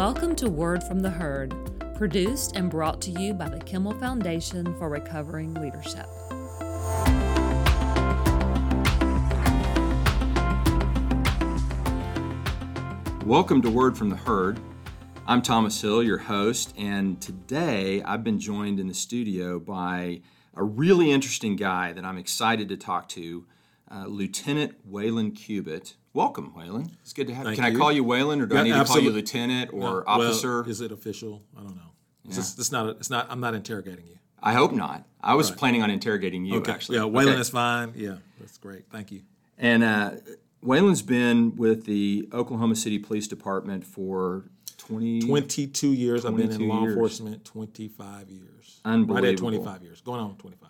Welcome to Word from the Herd, produced and brought to you by the Kimray Foundation for Recovering Leadership. Welcome to Word from the Herd. I'm Thomas Hill, your host, and today I've been joined in the studio by a really interesting guy that I'm excited to talk to, uh, Lieutenant Waylon Cubit. Welcome, Waylon. It's good to have you. Thank Can I call you Waylon, or do I Yeah, need to call you Lieutenant or No, Officer? Well, is it official? I don't know. It's, Yeah. just, it's not. It's not. I'm not interrogating you. I hope not. I was Right. planning on interrogating you, Okay. actually. Yeah, Waylon Okay. is fine. Yeah, that's great. Thank you. And uh, Waylon's been with the Oklahoma City Police Department for 20. 22 years. I've been in law years. enforcement. 25 years. Unbelievable. Right at 25 years. Going on 25 years.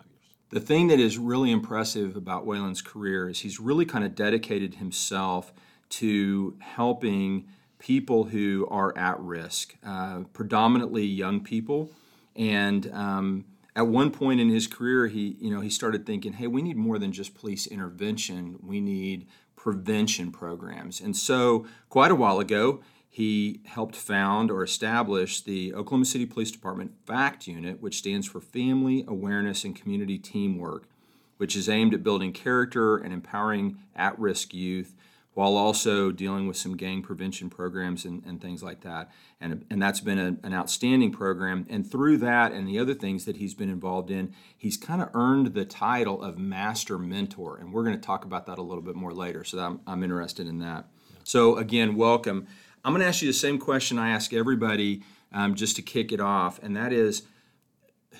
The thing that is really impressive about Waylon's career is he's really kind of dedicated himself to helping people who are at risk, uh, predominantly young people. And um, at one point in his career, he you know he started thinking, hey, we need more than just police intervention. We need prevention programs. And so, quite a while ago, he helped found or establish the Oklahoma City Police Department FACT unit, which stands for Family Awareness and Community Teamwork, which is aimed at building character and empowering at risk youth while also dealing with some gang prevention programs and, and things like that. And, and that's been a, an outstanding program. And through that and the other things that he's been involved in, he's kind of earned the title of Master Mentor. And we're going to talk about that a little bit more later. So I'm, I'm interested in that. So, again, welcome. I'm going to ask you the same question I ask everybody um, just to kick it off, and that is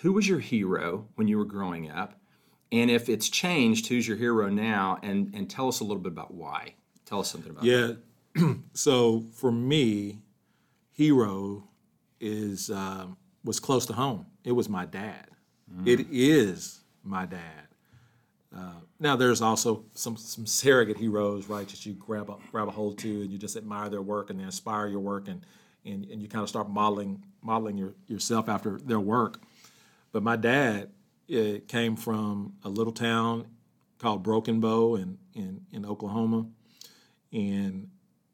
who was your hero when you were growing up? And if it's changed, who's your hero now? And, and tell us a little bit about why. Tell us something about that. Yeah. so for me, hero is um, was close to home. It was my dad. It is my dad. Uh, now there's also some some surrogate heroes, right? That you grab a grab a hold to, and you just admire their work, and they inspire your work, and and, and you kind of start modeling modeling your, yourself after their work. But my dad uh, came from a little town called Broken Bow in, in, in Oklahoma, and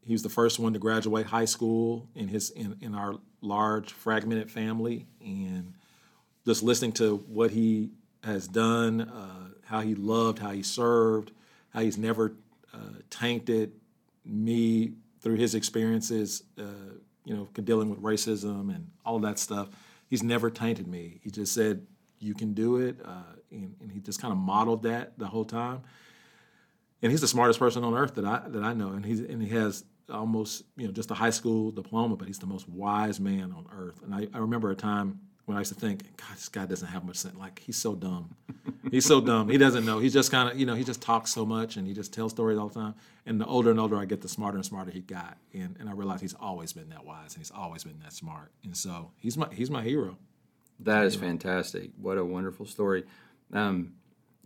he was the first one to graduate high school in his in, in our large fragmented family. And just listening to what he has done, uh, how he loved, how he served, how he's never uh, tainted me through his experiences, uh, you know, dealing with racism and all that stuff. He's never tainted me. He just said, "You can do it," uh, and, and he just kind of modeled that the whole time. And he's the smartest person on earth that I that I know, and he's and he has almost you know just a high school diploma, but he's the most wise man on earth. And I, I remember a time when I used to think, God, this guy doesn't have much sense. Like he's so dumb. he's so dumb. He doesn't know. He just kind of you know he just talks so much and he just tells stories all the time. And the older and older I get, the smarter and smarter he got. And and I realized he's always been that wise and he's always been that smart. And so he's my he's my hero. That is fantastic. What a wonderful story. Um,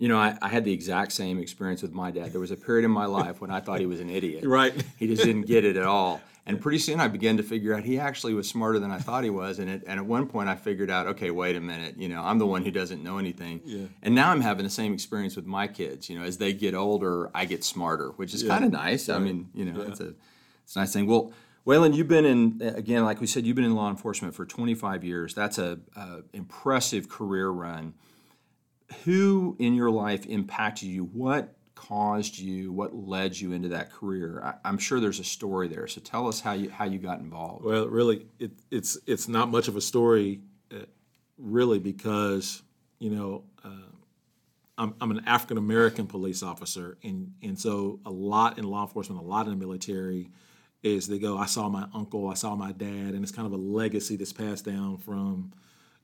you know, I, I had the exact same experience with my dad. There was a period in my life when I thought he was an idiot. Right. He just didn't get it at all. And pretty soon I began to figure out he actually was smarter than I thought he was. And, it, and at one point I figured out, okay, wait a minute, you know, I'm the one who doesn't know anything. Yeah. And now I'm having the same experience with my kids. You know, as they get older, I get smarter, which is kind of nice. I mean, you know, it's a it's a nice thing. Well, Waylon, you've been in again, like we said, you've been in law enforcement for 25 years. That's a, a impressive career run. Who in your life impacted you? What caused you? What led you into that career? I, I'm sure there's a story there. So tell us how you how you got involved. Well, really, it, it's it's not much of a story, uh, really, because you know uh, I'm, I'm an African American police officer, and and so a lot in law enforcement, a lot in the military, is they go, I saw my uncle, I saw my dad, and it's kind of a legacy that's passed down from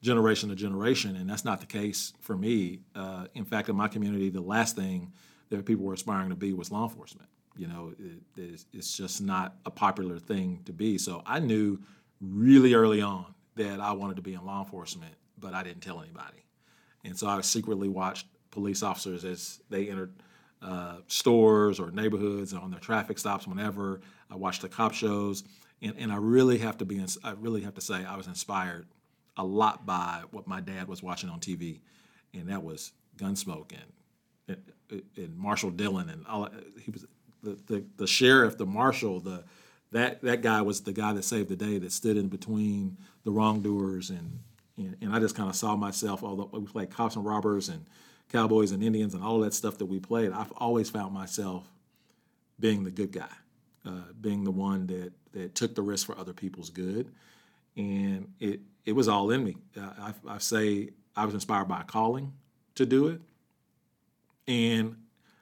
generation to generation, and that's not the case for me. Uh, in fact, in my community, the last thing that people were aspiring to be was law enforcement. You know, it, it's, it's just not a popular thing to be. So I knew really early on that I wanted to be in law enforcement, but I didn't tell anybody. And so I secretly watched police officers as they entered uh, stores or neighborhoods on their traffic stops. Whenever I watched the cop shows, and, and I really have to be, I really have to say, I was inspired a lot by what my dad was watching on TV, and that was Gunsmoke and, and, and Marshall Dillon and all. He was the, the, the sheriff, the marshal, the that that guy was the guy that saved the day that stood in between the wrongdoers and and, and I just kind of saw myself although we played cops and robbers and cowboys and Indians and all that stuff that we played I've always found myself being the good guy uh, being the one that that took the risk for other people's good and it it was all in me I, I say I was inspired by a calling to do it and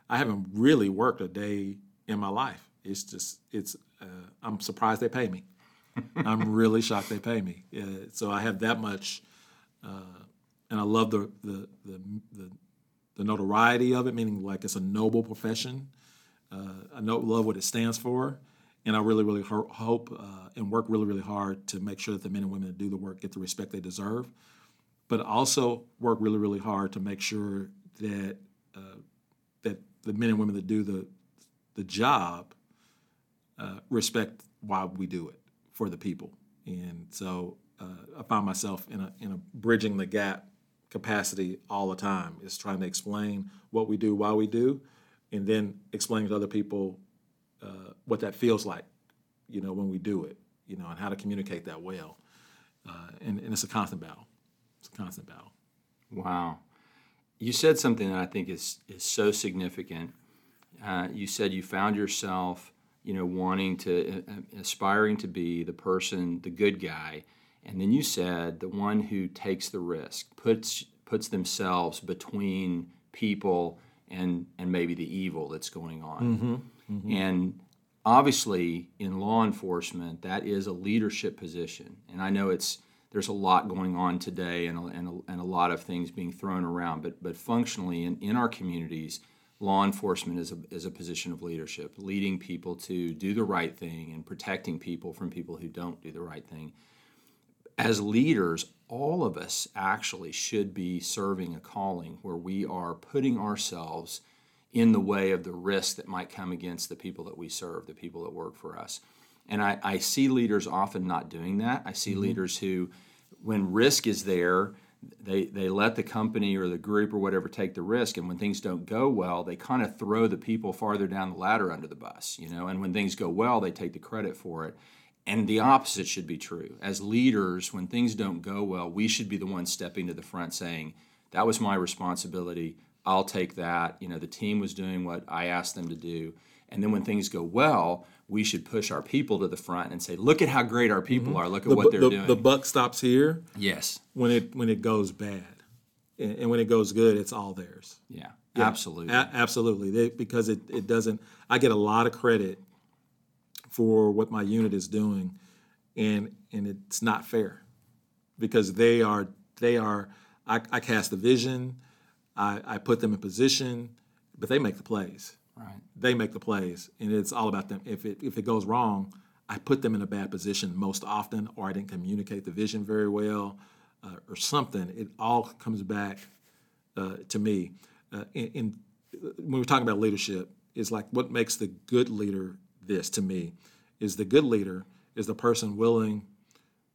I haven't really worked a day in my life it's just it's uh, I'm surprised they pay me. I'm really shocked they pay me. Uh, so I have that much, uh, and I love the, the the, the the notoriety of it, meaning like it's a noble profession. Uh, I know love what it stands for, and I really really ho- hope uh, and work really really hard to make sure that the men and women that do the work get the respect they deserve. But also work really really hard to make sure that uh, that the men and women that do the the job uh, respect why we do it for the people. And so uh, I find myself in a, in a bridging the gap capacity all the time, is trying to explain what we do, why we do, and then explaining to other people uh, what that feels like, you know, when we do it, you know, and how to communicate that well. Uh, and, and it's a constant battle. It's a constant battle. Wow. You said something that I think is, is so significant. Uh, you said you found yourself you know, wanting to, uh, uh, aspiring to be the person, the good guy. And then you said the one who takes the risk, puts, puts themselves between people and, and maybe the evil that's going on. Mm-hmm. Mm-hmm. And obviously, in law enforcement, that is a leadership position. And I know it's, there's a lot going on today and a, and a, and a lot of things being thrown around, but, but functionally in, in our communities, law enforcement is a, is a position of leadership, leading people to do the right thing and protecting people from people who don't do the right thing. As leaders, all of us actually should be serving a calling where we are putting ourselves in the way of the risk that might come against the people that we serve, the people that work for us. And I, I see leaders often not doing that. I see mm-hmm. leaders who, when risk is there, they they let the company or the group or whatever take the risk and when things don't go well they kind of throw the people farther down the ladder under the bus you know and when things go well they take the credit for it and the opposite should be true as leaders when things don't go well we should be the ones stepping to the front saying that was my responsibility i'll take that you know the team was doing what i asked them to do and then when things go well we should push our people to the front and say, "Look at how great our people mm-hmm. are. Look at the, what they're the, doing." The buck stops here. Yes. When it when it goes bad, and, and when it goes good, it's all theirs. Yeah, yeah. absolutely, a- absolutely. They, because it it doesn't. I get a lot of credit for what my unit is doing, and and it's not fair because they are they are. I, I cast the vision. I, I put them in position, but they make the plays. Right. They make the plays, and it's all about them. If it if it goes wrong, I put them in a bad position most often, or I didn't communicate the vision very well, uh, or something. It all comes back uh, to me. Uh, and, and, when we're talking about leadership, is like what makes the good leader. This to me is the good leader is the person willing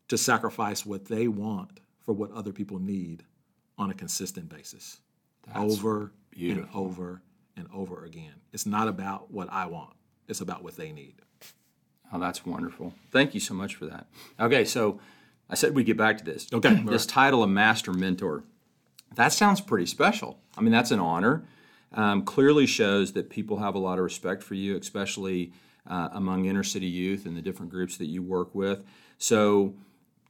to sacrifice what they want for what other people need on a consistent basis, That's over beautiful. and over and over again. It's not about what I want, it's about what they need. Oh, that's wonderful. Thank you so much for that. Okay, so I said we'd get back to this. Okay. this title of Master Mentor, that sounds pretty special. I mean, that's an honor. Um, clearly shows that people have a lot of respect for you, especially uh, among inner city youth and the different groups that you work with. So,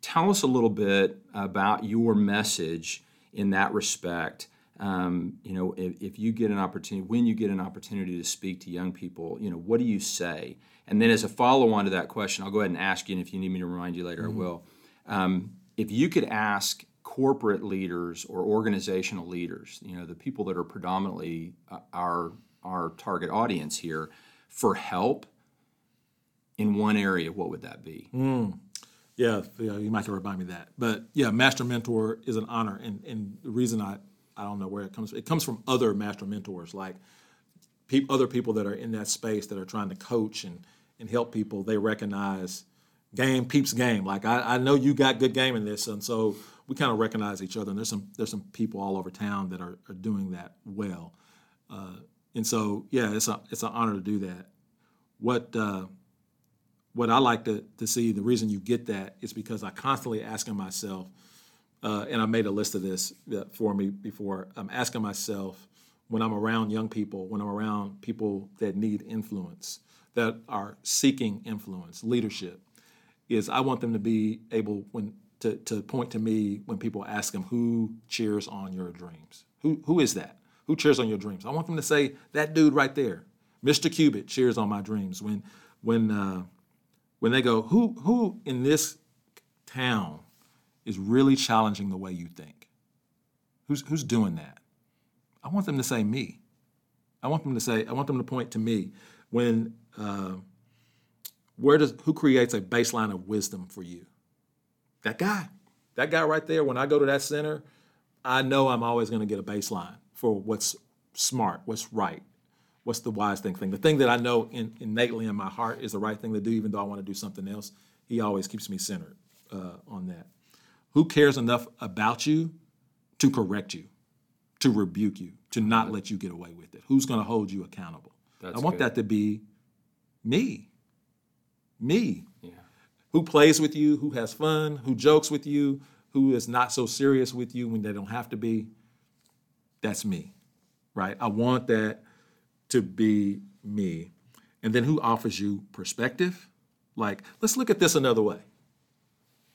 tell us a little bit about your message in that respect um, you know, if, if, you get an opportunity, when you get an opportunity to speak to young people, you know, what do you say? And then as a follow on to that question, I'll go ahead and ask you, and if you need me to remind you later, mm-hmm. I will. Um, if you could ask corporate leaders or organizational leaders, you know, the people that are predominantly uh, our our target audience here, for help in one area, what would that be? Mm. Yeah, yeah, you might have to remind me that. But yeah, master mentor is an honor, and and the reason I I don't know where it comes. It comes from other master mentors, like pe- other people that are in that space that are trying to coach and and help people. They recognize game peeps game. Like I, I know you got good game in this, and so we kind of recognize each other. And there's some there's some people all over town that are, are doing that well. Uh, and so yeah, it's a it's an honor to do that. What uh, what I like to, to see, the reason you get that is because I constantly asking myself, uh, and I made a list of this uh, for me before. I'm asking myself when I'm around young people, when I'm around people that need influence, that are seeking influence, leadership, is I want them to be able when to, to point to me when people ask them who cheers on your dreams. Who who is that? Who cheers on your dreams? I want them to say that dude right there, Mr. Cubit cheers on my dreams. When when uh, when they go, who who in this town is really challenging the way you think? Who's who's doing that? I want them to say me. I want them to say, I want them to point to me when uh, where does who creates a baseline of wisdom for you? That guy. That guy right there, when I go to that center, I know I'm always going to get a baseline for what's smart, what's right, what's the wise thing thing. The thing that I know in, innately in my heart is the right thing to do, even though I want to do something else. He always keeps me centered uh, on that. Who cares enough about you to correct you, to rebuke you, to not let you get away with it? Who's going to hold you accountable? That's I want good. that to be me. Me. Yeah. Who plays with you, who has fun, who jokes with you, who is not so serious with you when they don't have to be. That's me, right? I want that to be me. And then who offers you perspective? Like, let's look at this another way.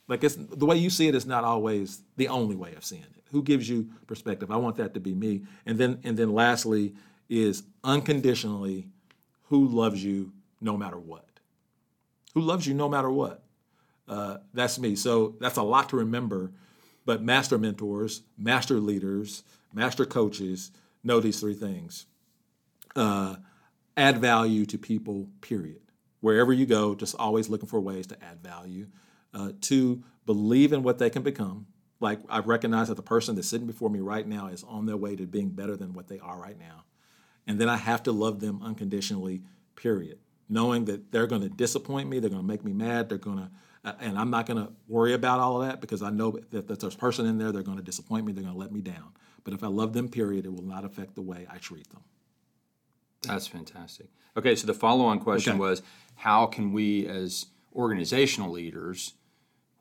Like it's the way you see it is not always the only way of seeing it. Who gives you perspective? I want that to be me. And then and then lastly is unconditionally who loves you no matter what. Who loves you no matter what. Uh, that's me. So that's a lot to remember. But master mentors, master leaders, master coaches know these three things. Uh, add value to people, period. Wherever you go, just always looking for ways to add value. Uh, two, believe in what they can become. Like I recognize that the person that's sitting before me right now is on their way to being better than what they are right now. And then I have to love them unconditionally, period. Knowing that they're going to disappoint me, they're going to make me mad, they're going to, uh, and I'm not going to worry about all of that because I know that, that there's a person in there, they're going to disappoint me, they're going to let me down. But if I love them, period, it will not affect the way I treat them. That's fantastic. Okay, so the follow-on question Okay. was, how can we, as organizational leaders,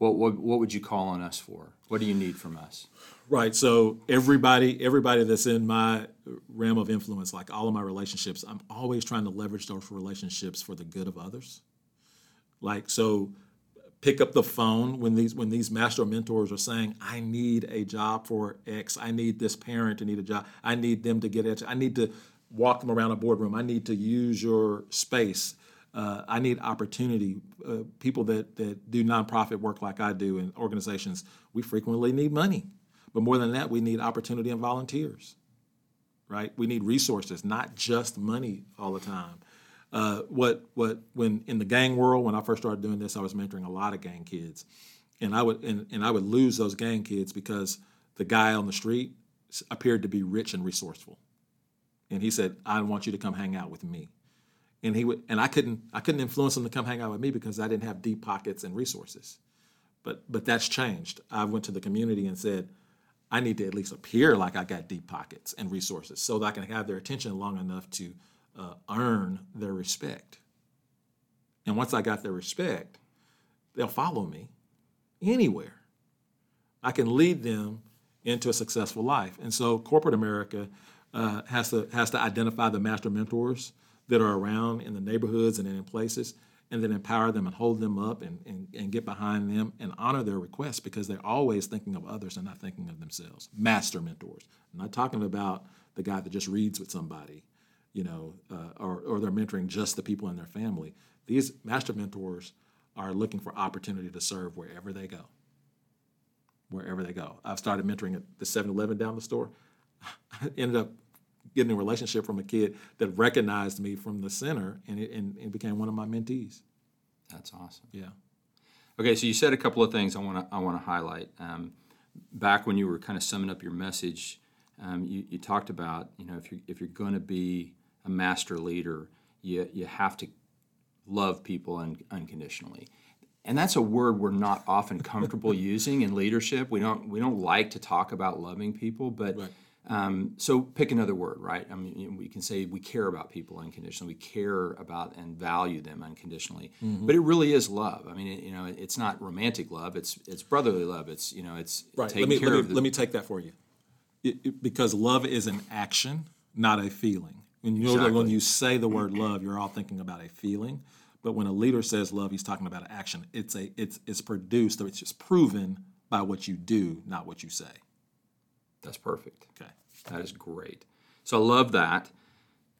what, what what would you call on us for? What do you need from us? Right. So everybody, everybody that's in my realm of influence, like all of my relationships, I'm always trying to leverage those relationships for the good of others. Like so, pick up the phone when these when these master mentors are saying, "I need a job for X. I need this parent to need a job. I need them to get it. I need to walk them around a boardroom. I need to use your space." Uh, I need opportunity. Uh, people that, that do nonprofit work like I do in organizations, we frequently need money. But more than that, we need opportunity and volunteers, right? We need resources, not just money all the time. Uh, what what when in the gang world, when I first started doing this, I was mentoring a lot of gang kids, and I would and, and I would lose those gang kids because the guy on the street appeared to be rich and resourceful, and he said, "I want you to come hang out with me." And he would and I couldn't I couldn't influence him to come hang out with me because I didn't have deep pockets and resources. But but that's changed. I went to the community and said, I need to at least appear like I got deep pockets and resources so that I can have their attention long enough to uh, earn their respect. And once I got their respect, they'll follow me anywhere. I can lead them into a successful life. And so corporate America uh, has to has to identify the master mentors that are around in the neighborhoods and in places, and then empower them and hold them up and, and, and get behind them and honor their requests because they're always thinking of others and not thinking of themselves. Master mentors. I'm not talking about the guy that just reads with somebody, you know, uh, or, or they're mentoring just the people in their family. These master mentors are looking for opportunity to serve wherever they go wherever they go. I've started mentoring at the 7-Eleven down the store. I ended up getting a relationship from a kid that recognized me from the center and it and, and became one of my mentees. That's awesome. Yeah. Okay, so you said a couple of things I want to I want to highlight. Um, back when you were kind of summing up your message, um, you, you talked about you know if you if you're going to be a master leader, you you have to love people un- unconditionally, and that's a word we're not often comfortable using in leadership. We don't we don't like to talk about loving people, but Right. Um, so pick another word, right? I mean, you know, we can say we care about people unconditionally. We care about and value them unconditionally. Mm-hmm. But it really is love. I mean, it, you know, it's not romantic love. It's it's brotherly love. It's you know, it's Right. taking Let me care let me, of the. let me take that for you. It- it- because love is an action, not a feeling. When you know when you say the word love, you're all thinking about a feeling. But when a leader says love, he's talking about an action. It's a it's it's produced or it's just proven by what you do, not what you say. That's perfect. Okay. That is great. So I love that.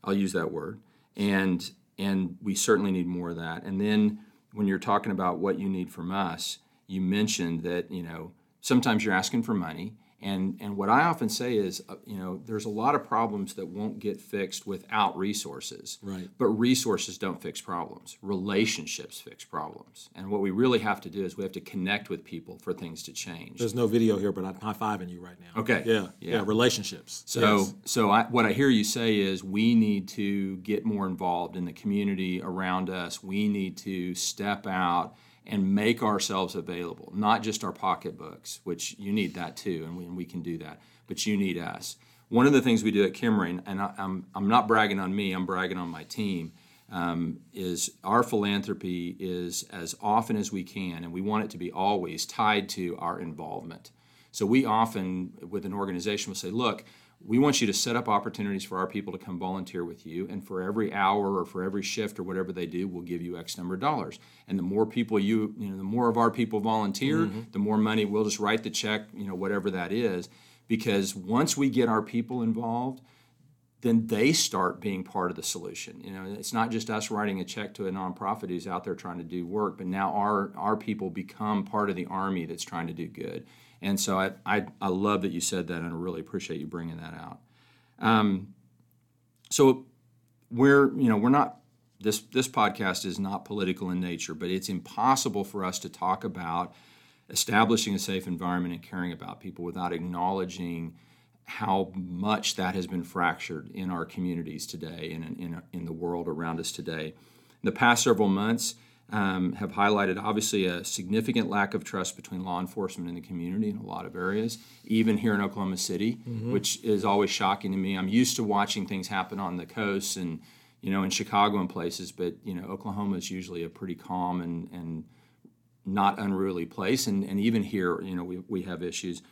I'll use that word. And and we certainly need more of that. And then when you're talking about what you need from us, you mentioned that, you know, sometimes you're asking for money. And and what I often say is, uh, you know, there's a lot of problems that won't get fixed without resources. Right. But resources don't fix problems. Relationships fix problems. And what we really have to do is we have to connect with people for things to change. There's no video here, but I'm high fiving you right now. Okay. Yeah. Yeah. Yeah. relationships. So, Yes. so I, what I hear you say is we need to get more involved in the community around us. We need to step out and make ourselves available, not just our pocketbooks, which you need that too, and we, and we can do that, but you need us. One of the things we do at Kimray, and I, I'm, I'm not bragging on me, I'm bragging on my team, um, is our philanthropy is as often as we can, and we want it to be always tied to our involvement. So we often, with an organization, will say, look, we want you to set up opportunities for our people to come volunteer with you, and for every hour or for every shift or whatever they do, we'll give you X number of dollars. And the more people you, you know, the more of our people volunteer, mm-hmm. the more money we'll just write the check, you know, whatever that is. Because once we get our people involved, then they start being part of the solution. You know, it's not just us writing a check to a nonprofit who's out there trying to do work, but now our our people become part of the army that's trying to do good. And so I I, I love that you said that, and I really appreciate you bringing that out. Um, so we're you know we're not this this podcast is not political in nature, but it's impossible for us to talk about establishing a safe environment and caring about people without acknowledging how much that has been fractured in our communities today and in, in, in the world around us today. The past several months um, have highlighted obviously a significant lack of trust between law enforcement and the community in a lot of areas, even here in Oklahoma City, which is always shocking to me. I'm used to watching things happen on the coast and you know in Chicago and places, but you know Oklahoma is usually a pretty calm and and not unruly place, and, and even here, you know, we, we have issues.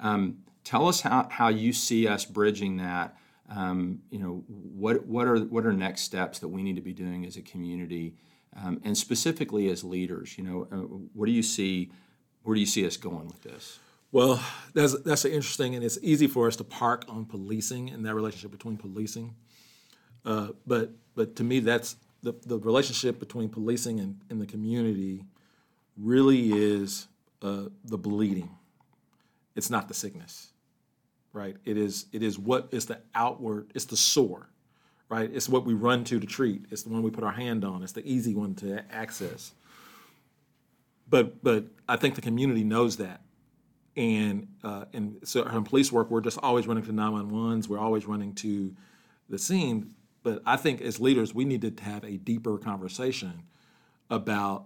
Um, tell us how, how you see us bridging that. Um, you know, what what are what are next steps that we need to be doing as a community, um, and specifically as leaders? You know, uh, what do you see? Where do you see us going with this? Well, that's that's interesting, and it's easy for us to park on policing and that relationship between policing. Uh, but but to me, that's the the relationship between policing and, and the community really is uh, the bleeding. It's not the sickness, right? It is it is what is the outward. It's the sore, right? It's what we run to to treat. It's the one we put our hand on. It's the easy one to access. But but I think the community knows that and uh, and so in police work, we're just always running to 911s. We're always running to the scene. But I think as leaders, we need to have a deeper conversation about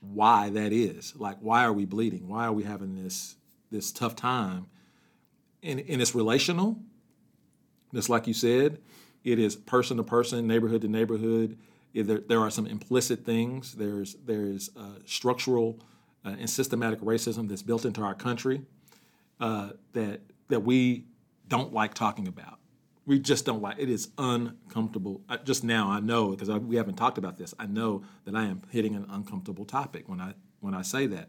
why that is. Like, why are we bleeding? Why are we having this this tough time? And, and it's relational. Just like you said, it is person to person, neighborhood to neighborhood. There, there are some implicit things. There's there's uh, structural uh, and systematic racism that's built into our country uh, that that we don't like talking about. We just don't like. It is uncomfortable. I, just now, I know because we haven't talked about this. I know that I am hitting an uncomfortable topic when I when I say that.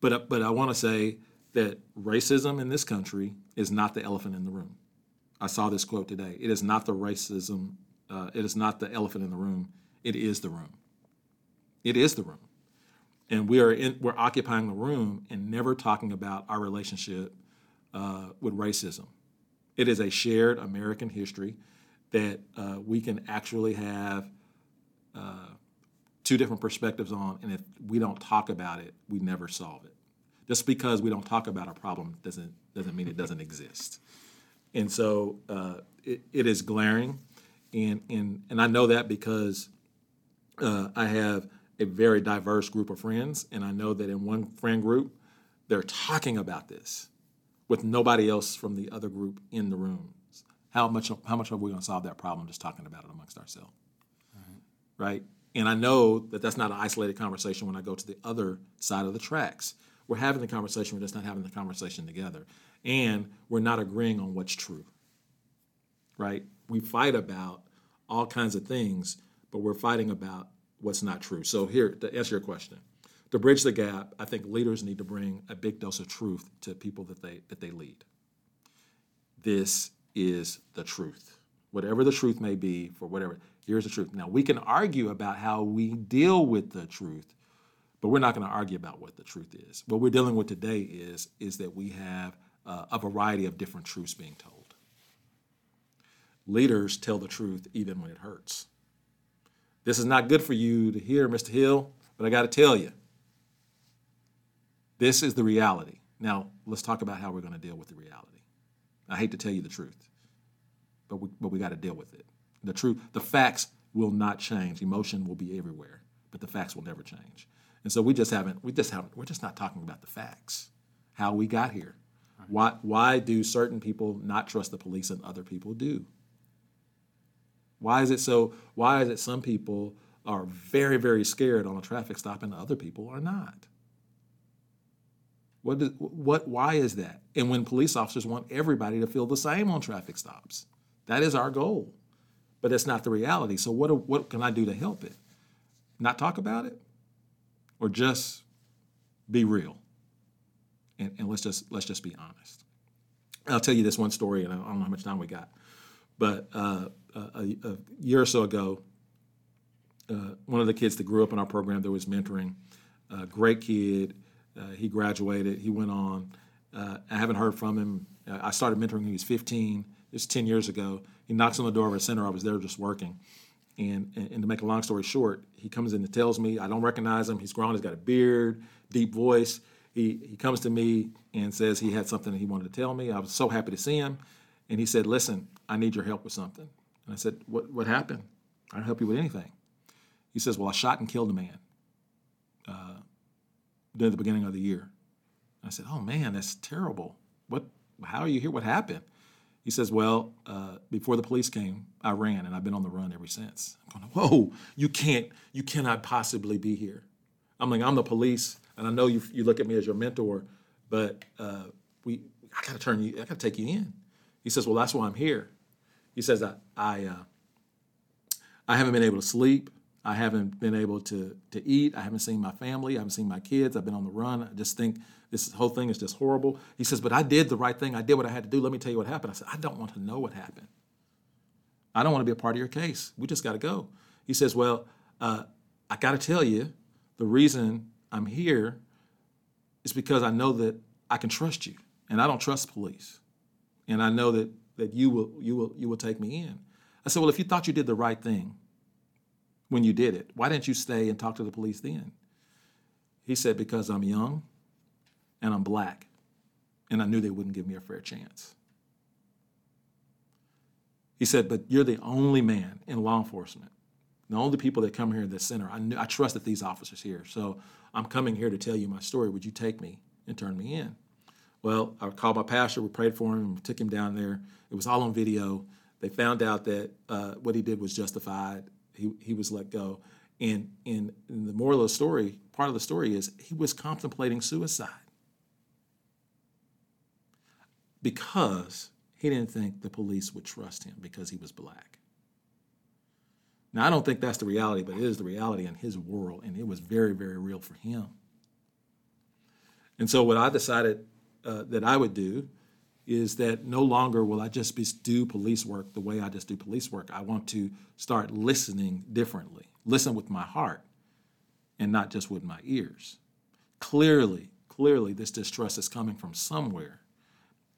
But but I want to say that racism in this country is not the elephant in the room. I saw this quote today. It is not the racism. Uh, it is not the elephant in the room. It is the room. It is the room, and we are in, we're occupying the room and never talking about our relationship uh, with racism. It is a shared American history that uh, we can actually have uh, two different perspectives on, and if we don't talk about it, we never solve it. Just because we don't talk about a problem doesn't doesn't mean it doesn't exist. And so uh, it, it is glaring, and and and I know that because uh, I have a very diverse group of friends, and I know that in one friend group, they're talking about this. with nobody else from the other group in the room. How much how much are we going to solve that problem just talking about it amongst ourselves? Right. And I know that that's not an isolated conversation when I go to the other side of the tracks. We're having the conversation, we're just not having the conversation together. And we're not agreeing on what's true. Right? We fight about all kinds of things, but we're fighting about what's not true. So, here, to answer your question, to bridge the gap, I think leaders need to bring a big dose of truth to people that they, that they lead. This is the truth. Whatever the truth may be, for whatever, here's the truth. Now, we can argue about how we deal with the truth, but we're not going to argue about what the truth is. What we're dealing with today is, is that we have uh, a variety of different truths being told. Leaders tell the truth even when it hurts. This is not good for you to hear, Mr. Hill, but I got to tell you. This is the reality. Now, let's talk about how we're going to deal with the reality. I hate to tell you the truth, but we, but we got to deal with it. The truth, the facts will not change. Emotion will be everywhere, but the facts will never change. And so we just haven't, we just haven't, we're just not talking about the facts, how we got here. Why, why do certain people not trust the police and other people do? Why is it so? Why is it some people are very, very scared on a traffic stop and other people are not? What, does, what, why is that? And when police officers want everybody to feel the same on traffic stops, that is our goal. But it's not the reality. So what, what can I do to help it? Not talk about it, or just be real? And, and let's just let's just be honest. I'll tell you this one story, and I don't know how much time we got, but uh, a, a, year or so ago, uh, one of the kids that grew up in our program that was mentoring, a great kid, uh, he graduated, he went on. Uh, I haven't heard from him. Uh, I started mentoring when he was 15. It's 10 years ago. He knocks on the door of a center. I was there just working. And, and, and to make a long story short, he comes in and tells me, I don't recognize him. He's grown, he's got a beard, deep voice. He, he comes to me and says he had something he wanted to tell me. I was so happy to see him. And he said, Listen, I need your help with something. And I said, What, what happened? I can help you with anything. He says, Well, I shot and killed a man uh, at the beginning of the year. I said, Oh man, that's terrible. What? How are you here? What happened? He says, Well, uh, before the police came, I ran and I've been on the run ever since. I'm going, Whoa, you can't, you cannot possibly be here. I'm like, I'm the police, and I know you, you look at me as your mentor, but uh, we, I gotta turn you, I gotta take you in. He says, Well, that's why I'm here. He says, I, I, uh, I haven't been able to sleep. I haven't been able to, to eat. I haven't seen my family. I haven't seen my kids. I've been on the run. I just think this whole thing is just horrible. He says, But I did the right thing. I did what I had to do. Let me tell you what happened. I said, I don't want to know what happened. I don't want to be a part of your case. We just got to go. He says, Well, uh, I got to tell you, the reason I'm here is because I know that I can trust you, and I don't trust police, and I know that that you will you will you will take me in. I said, well, if you thought you did the right thing when you did it, why didn't you stay and talk to the police then? He said, because I'm young and I'm black, and I knew they wouldn't give me a fair chance. He said, but you're the only man in law enforcement the only people that come here in this center, I, knew, I trusted these officers here. So I'm coming here to tell you my story. Would you take me and turn me in? Well, I called my pastor. We prayed for him. We took him down there. It was all on video. They found out that uh, what he did was justified. He, he was let go. And, and, the moral of the story, part of the story is he was contemplating suicide because he didn't think the police would trust him because he was black. Now, I don't think that's the reality, but it is the reality in his world, and it was very, very real for him. And so, what I decided uh, that I would do is that no longer will I just do police work the way I just do police work. I want to start listening differently, listen with my heart, and not just with my ears. Clearly, clearly, this distrust is coming from somewhere.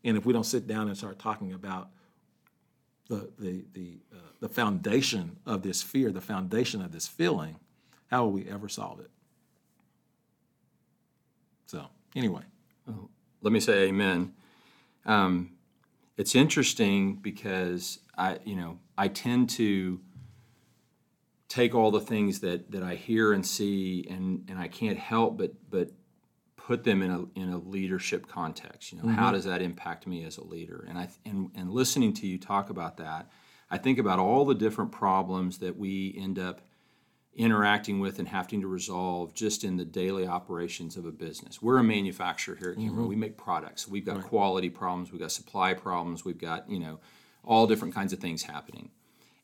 And if we don't sit down and start talking about the, the, the, uh, the foundation of this fear, the foundation of this feeling, how will we ever solve it? So, anyway. Let me say amen. Um, it's interesting because I, you know, I tend to take all the things that, that I hear and see, and, and I can't help but, but put them in a in a leadership context. You know, how does that impact me as a leader? And I and and listening to you talk about that, I think about all the different problems that we end up interacting with and having to resolve just in the daily operations of a business. We're a manufacturer here at Kimray. Mm-hmm. We make products. We've got quality problems, we've got supply problems, we've got, you know, all different kinds of things happening.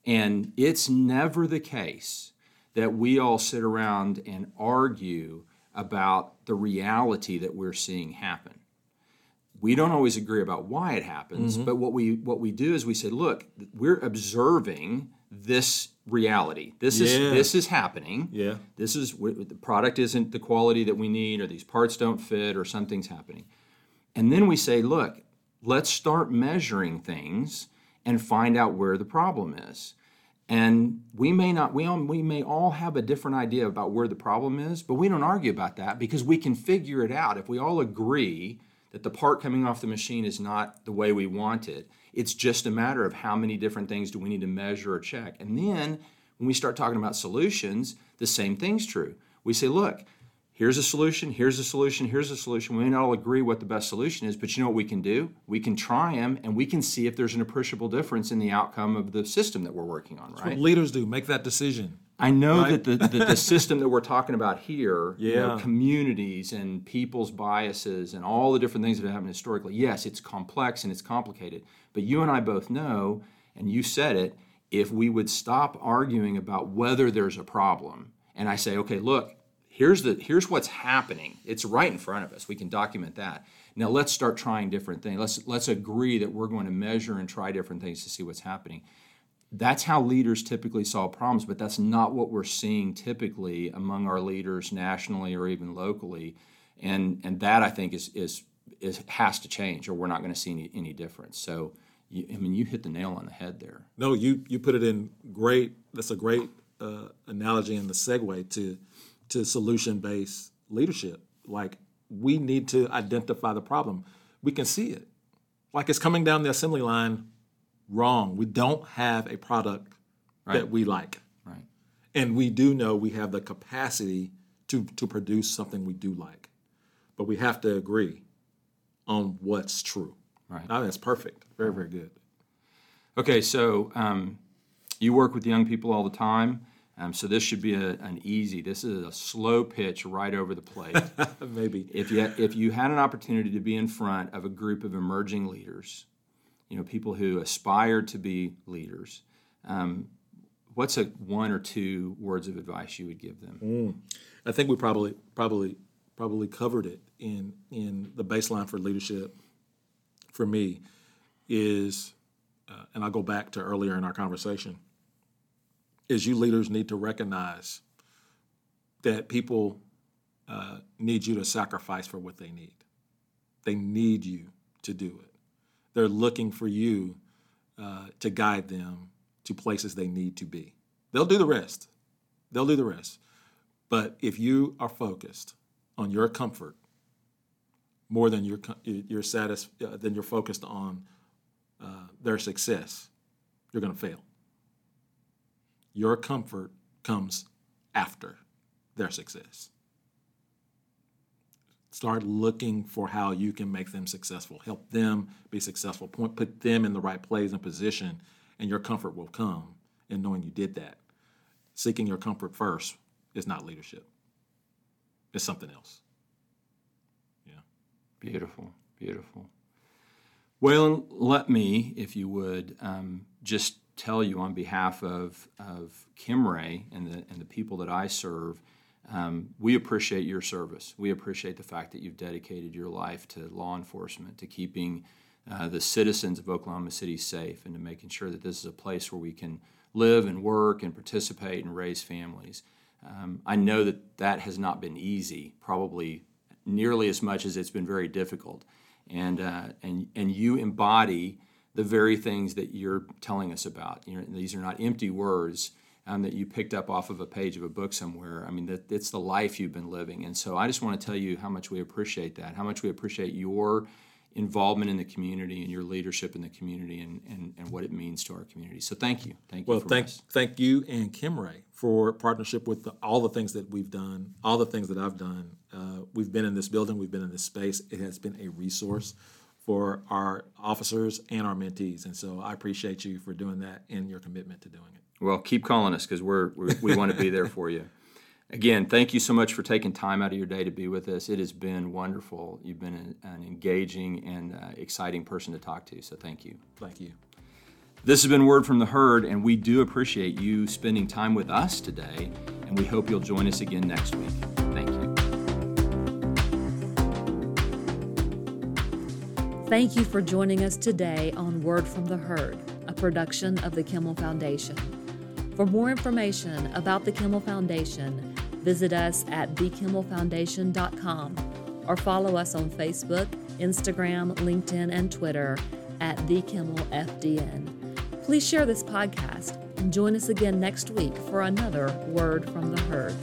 And it's never the case that we all sit around and argue about the reality that we're seeing happen. We don't always agree about why it happens, mm-hmm. but what we what we do is we say, look, we're observing this reality. This is this is happening. Yeah. This is the product isn't the quality that we need, or these parts don't fit, or something's happening. And then we say, look, let's start measuring things and find out where the problem is. And we may not, we, all, we may all have a different idea about where the problem is, but we don't argue about that because we can figure it out. If we all agree that the part coming off the machine is not the way we want it, it's just a matter of how many different things do we need to measure or check. And then when we start talking about solutions, the same thing's true. We say, look, here's a solution, here's a solution, here's a solution. We may not all agree what the best solution is, but you know what we can do? We can try them and we can see if there's an appreciable difference in the outcome of the system that we're working on, right? What leaders do make that decision. I know that the, that the system that we're talking about here, you know, communities and people's biases and all the different things that have happened historically, yes, it's complex and it's complicated. But you and I both know, and you said it, if we would stop arguing about whether there's a problem, and I say, okay, look, here's the here's what's happening. It's right in front of us. We can document that. Now let's start trying different things. Let's let's agree that we're going to measure and try different things to see what's happening that's how leaders typically solve problems, but that's not what we're seeing typically among our leaders nationally or even locally. And and that I think is is, is has to change, or we're not going to see any, any difference. So, you, I mean, you hit the nail on the head there. No, you you put it in great. That's a great uh, analogy and the segue to to solution based leadership. Like we need to identify the problem. We can see it. Like it's coming down the assembly line wrong. We don't have a product that we like, Right. and we do know we have the capacity to to produce something we do like, but we have to agree on what's true. Right. I think that's perfect. Very very good. Okay, so um, you work with young people all the time. Um, so this should be a, an easy. This is a slow pitch right over the plate. Maybe if you if you had an opportunity to be in front of a group of emerging leaders, you know, people who aspire to be leaders, um, what's a one or two words of advice you would give them? I think we probably probably probably covered it in in the baseline for leadership. For me, is uh, and I'll go back to earlier in our conversation. Is you leaders need to recognize that people uh, need you to sacrifice for what they need. They need you to do it. They're looking for you uh, to guide them to places they need to be. They'll do the rest. They'll do the rest. But if you are focused on your comfort more than you're you're uh, than you're focused on uh, their success, you're going to fail. Your comfort comes after their success. Start looking for how you can make them successful, help them be successful, point, put them in the right place and position, and your comfort will come in knowing you did that. Seeking your comfort first is not leadership. It's something else. Yeah. Beautiful, beautiful. Waylon, let me, if you would, um, just tell you on behalf of, of Kimray and the, and the people that I serve, um, we appreciate your service. We appreciate the fact that you've dedicated your life to law enforcement, to keeping uh, the citizens of Oklahoma City safe, and to making sure that this is a place where we can live and work and participate and raise families. Um, I know that that has not been easy, probably nearly as much as it's been very difficult. And, uh, and, and you embody the very things that you're telling us about. You know, these are not empty words um, that you picked up off of a page of a book somewhere. I mean, that, it's the life you've been living. And so I just want to tell you how much we appreciate that, how much we appreciate your involvement in the community and your leadership in the community and, and, and what it means to our community. So thank you. Thank you Well, thank us. thank you and Kimray for partnership with the, all the things that we've done, all the things that I've done. Uh, we've been in this building, we've been in this space. It has been a resource for our officers and our mentees, and so I appreciate you for doing that and your commitment to doing it. Well, keep calling us because we're, we're we want to be there for you. Again, thank you so much for taking time out of your day to be with us. It has been wonderful. You've been an, an engaging and uh, exciting person to talk to, so thank you. Thank you. This has been Word from the Herd, and we do appreciate you spending time with us today, and we hope you'll join us again next week. Thank you. Thank you for joining us today on Word from the Herd, a production of the Kimray Foundation. For more information about the Kimray Foundation, visit us at thekimrayfoundation.com or follow us on Facebook, Instagram, LinkedIn, and Twitter at thekimrayfdn. Please share this podcast and join us again next week for another Word from the Herd.